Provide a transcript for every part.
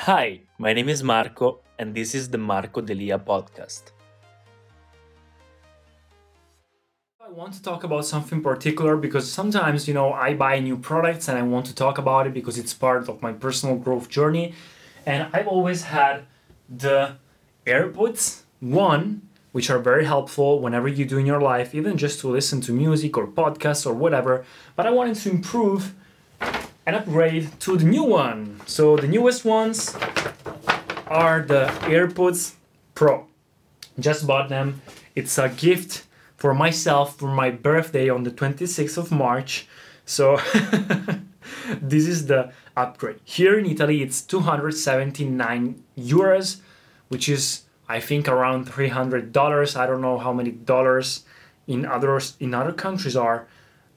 Hi, my name is Marco, and this is the Marco Delia podcast. I want to talk about something particular because sometimes, you know, I buy new products and I want to talk about it because it's part of my personal growth journey. And I've always had the AirPods One, which are very helpful whenever you do in your life, even just to listen to music or podcasts or whatever. But I wanted to improve and upgrade to the new one. So the newest ones are the AirPods Pro. Just bought them. It's a gift for myself for my birthday on the 26th of March. So this is the upgrade. Here in Italy it's 279 euros, which is I think around $300. I don't know how many dollars in others in other countries are,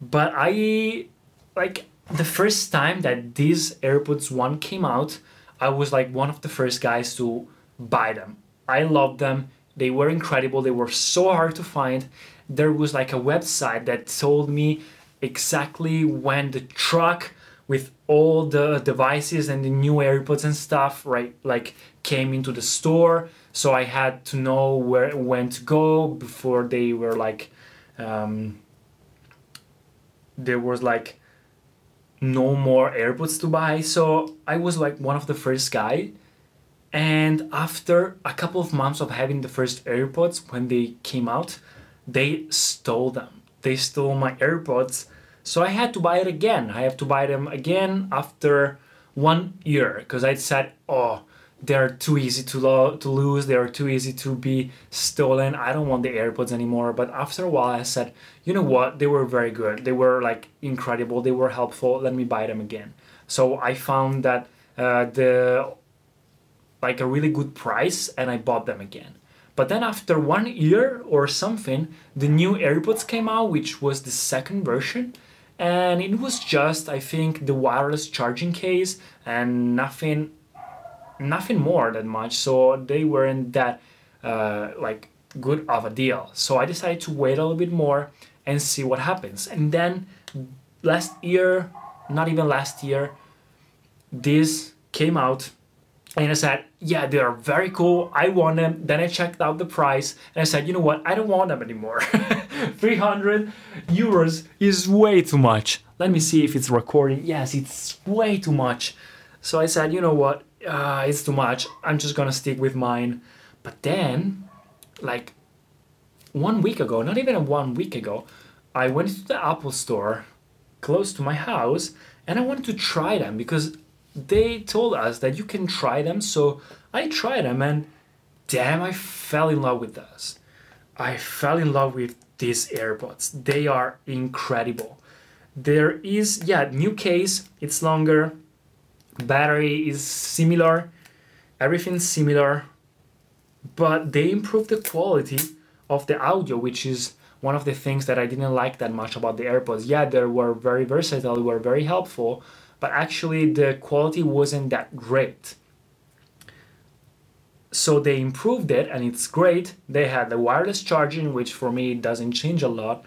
but I like the first time that these AirPods 1 came out, I was like one of the first guys to buy them. I loved them. They were incredible. They were so hard to find. There was like a website that told me exactly when the truck with all the devices and the new AirPods and stuff, right, like came into the store. So I had to know where when to go before they were like, um, there was like no more AirPods to buy. So I was like one of the first guy. And after a couple of months of having the first AirPods when they came out, they stole them. They stole my AirPods. So I had to buy it again. I have to buy them again after one year because I said, oh, they're too easy to, lo- to lose they're too easy to be stolen. I don't want the airpods anymore but after a while i said you know what? They were very good. They were like incredible. They were helpful. Let me buy them again. So i found that uh, the like a really good price and i bought them again. But then after one year or something the new airpods came out which was the second version and it was just i think the wireless charging case and nothing nothing more that much so they weren't that uh, like good of a deal. So i decided to wait a little bit more and see what happens. And then last year not even last year this came out and i said yeah they are very cool. I want them. Then i checked out the price and i said you know what? I don't want them anymore. 300 euros is way too much. Let me see if it's recording. Yes it's way too much. So i said you know what uh, it's too much. I'm just gonna stick with mine. But then, like one week ago, not even one week ago, I went to the Apple store close to my house and I wanted to try them because they told us that you can try them. So I tried them and damn, I fell in love with those. I fell in love with these AirPods. They are incredible. There is, yeah, new case, it's longer, battery is similar everything's similar but they improved the quality of the audio which is one of the things that i didn't like that much about the airpods. Yeah they were very versatile they were very helpful but actually the quality wasn't that great. So they improved it and it's great. They had the wireless charging which for me doesn't change a lot.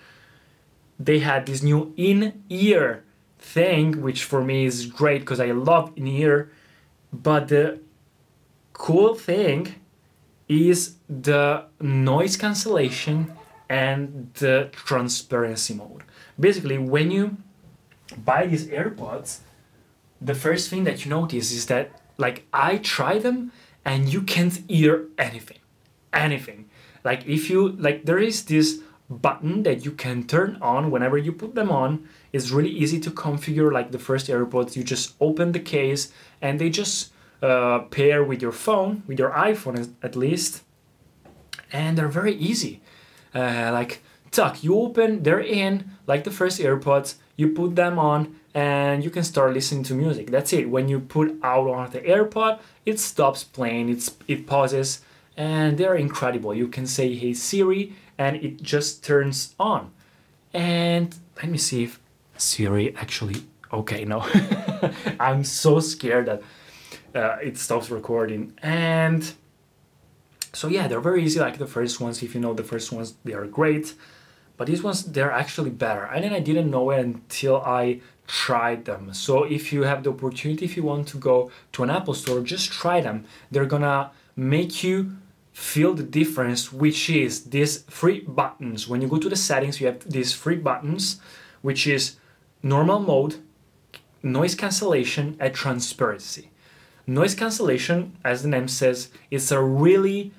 They had this new in-ear thing, which for me is great because I love in ear. But the cool thing is the noise cancellation and the transparency mode. Basically, when you buy these AirPods, the first thing that you notice is that like I try them and you can't hear anything. Anything. Like if you like there is this button that you can turn on whenever you put them on it's really easy to configure like the first AirPods. You just open the case and they just uh, pair with your phone, with your iPhone at least. And they're very easy. Uh, like, tuck, you open, they're in, like the first AirPods, you put them on and you can start listening to music. That's it. When you put out on the AirPod, it stops playing, it's, it pauses, and they're incredible. You can say, hey Siri, and it just turns on. And let me see if Siri actually okay no I'm so scared that uh, it stops recording and so yeah they're very easy like the first ones if you know the first ones they are great but these ones they're actually better and then I didn't know it until I tried them. So if you have the opportunity, if you want to go to an Apple store, just try them. They're gonna make you feel the difference, which is these three buttons. When you go to the settings, you have these three buttons, which is normal mode, noise cancellation, and transparency. Noise cancellation, as the name says, it's a really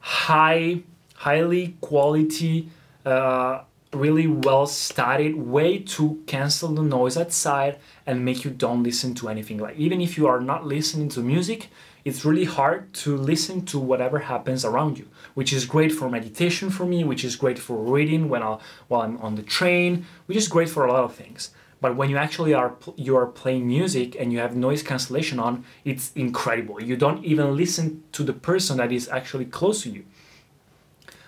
high, highly quality, uh, really well studied way to cancel the noise outside and make you don't listen to anything. Like even if you are not listening to music, it's really hard to listen to whatever happens around you, which is great for meditation for me, which is great for reading when I, while I'm on the train, which is great for a lot of things. But when you actually are you are playing music and you have noise cancellation on, it's incredible. You don't even listen to the person that is actually close to you.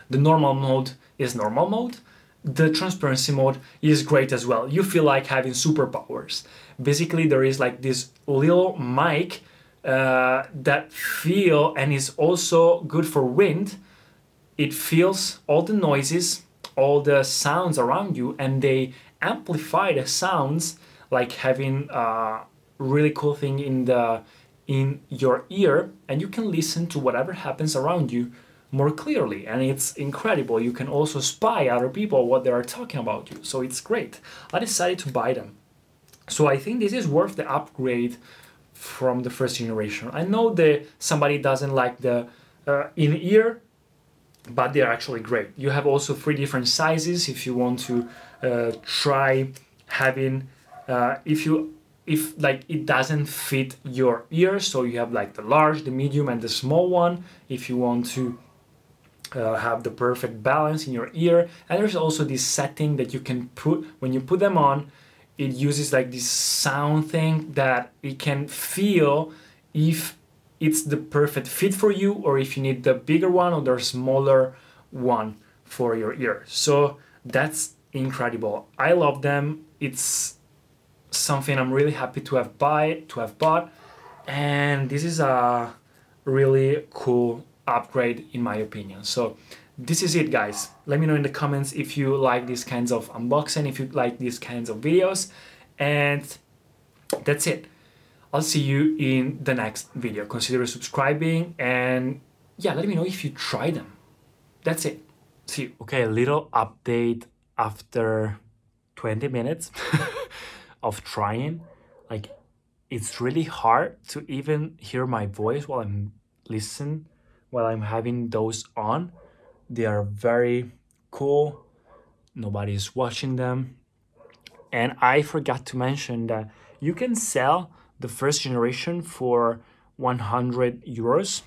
The normal mode is normal mode. The transparency mode is great as well. You feel like having superpowers. Basically, there is like this little mic uh, that feel and is also good for wind. It feels all the noises, all the sounds around you, and they amplify the sounds like having a really cool thing in the in your ear and you can listen to whatever happens around you more clearly and it's incredible. You can also spy other people what they are talking about you. So it's great. I decided to buy them. So i think this is worth the upgrade from the first generation. I know that somebody doesn't like the uh, in ear but they're actually great. You have also three different sizes if you want to uh, try having uh, if you if like it doesn't fit your ear. So you have like the large the medium and the small one. If you want to uh, have the perfect balance in your ear and there's also this setting that you can put when you put them on it uses like this sound thing that it can feel if it's the perfect fit for you or if you need the bigger one or the smaller one for your ear so that's incredible. I love them. It's something I'm really happy to have buy to have bought, and this is a really cool upgrade in my opinion. So this is it guys. Let me know in the comments if you like these kinds of unboxing, if you like these kinds of videos, and that's it. I'll see you in the next video. Consider subscribing and yeah, let me know if you try them. That's it. See you. Okay, a little update after 20 minutes of trying like it's really hard to even hear my voice while i'm listening while i'm having those on. They are very cool. Nobody's watching them. And i forgot to mention that you can sell the first generation for 100 euros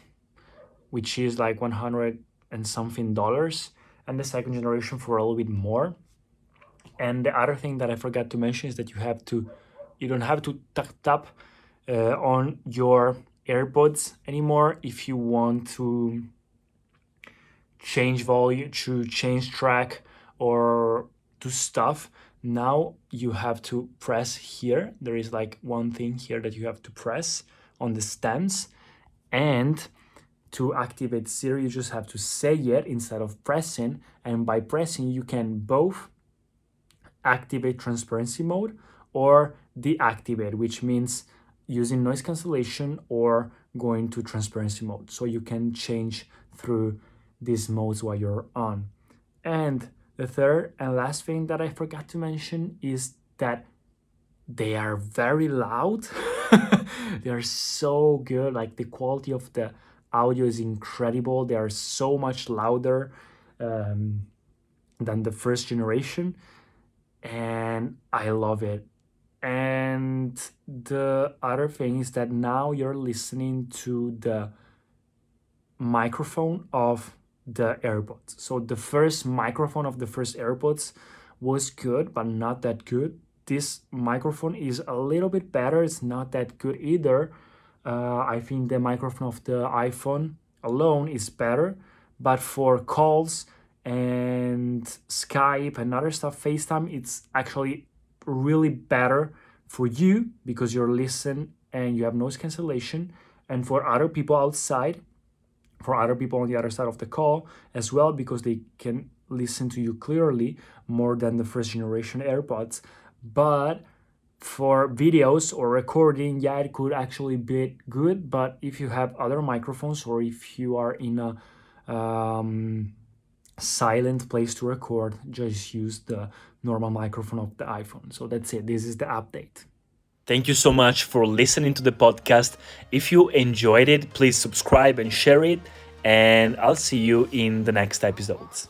which is like 100 and something dollars and the second generation for a little bit more. And the other thing that I forgot to mention is that you have to, you don't have to tap tap uh, on your AirPods anymore if you want to change volume, to change track, or to stuff. Now you have to press here. There is like one thing here that you have to press on the stems, and to activate Siri, you just have to say it instead of pressing. And by pressing, you can both activate transparency mode or deactivate, which means using noise cancellation or going to transparency mode. So you can change through these modes while you're on. And the third and last thing that I forgot to mention is that they are very loud. they are so good. Like the quality of the audio is incredible. They are so much louder um, than the first generation and I love it. And the other thing is that now you're listening to the microphone of the AirPods. So the first microphone of the first AirPods was good, but not that good. This microphone is a little bit better. It's not that good either. Uh, I think the microphone of the iPhone alone is better, but for calls, and Skype and other stuff, FaceTime, it's actually really better for you because you're listening and you have noise cancellation. And for other people outside, for other people on the other side of the call as well, because they can listen to you clearly more than the first generation AirPods. But for videos or recording, yeah, it could actually be good. But if you have other microphones or if you are in a um, silent place to record, just use the normal microphone of the iPhone. So that's it. This is the update. Thank you so much for listening to the podcast. If you enjoyed it, please subscribe and share it. And I'll see you in the next episodes.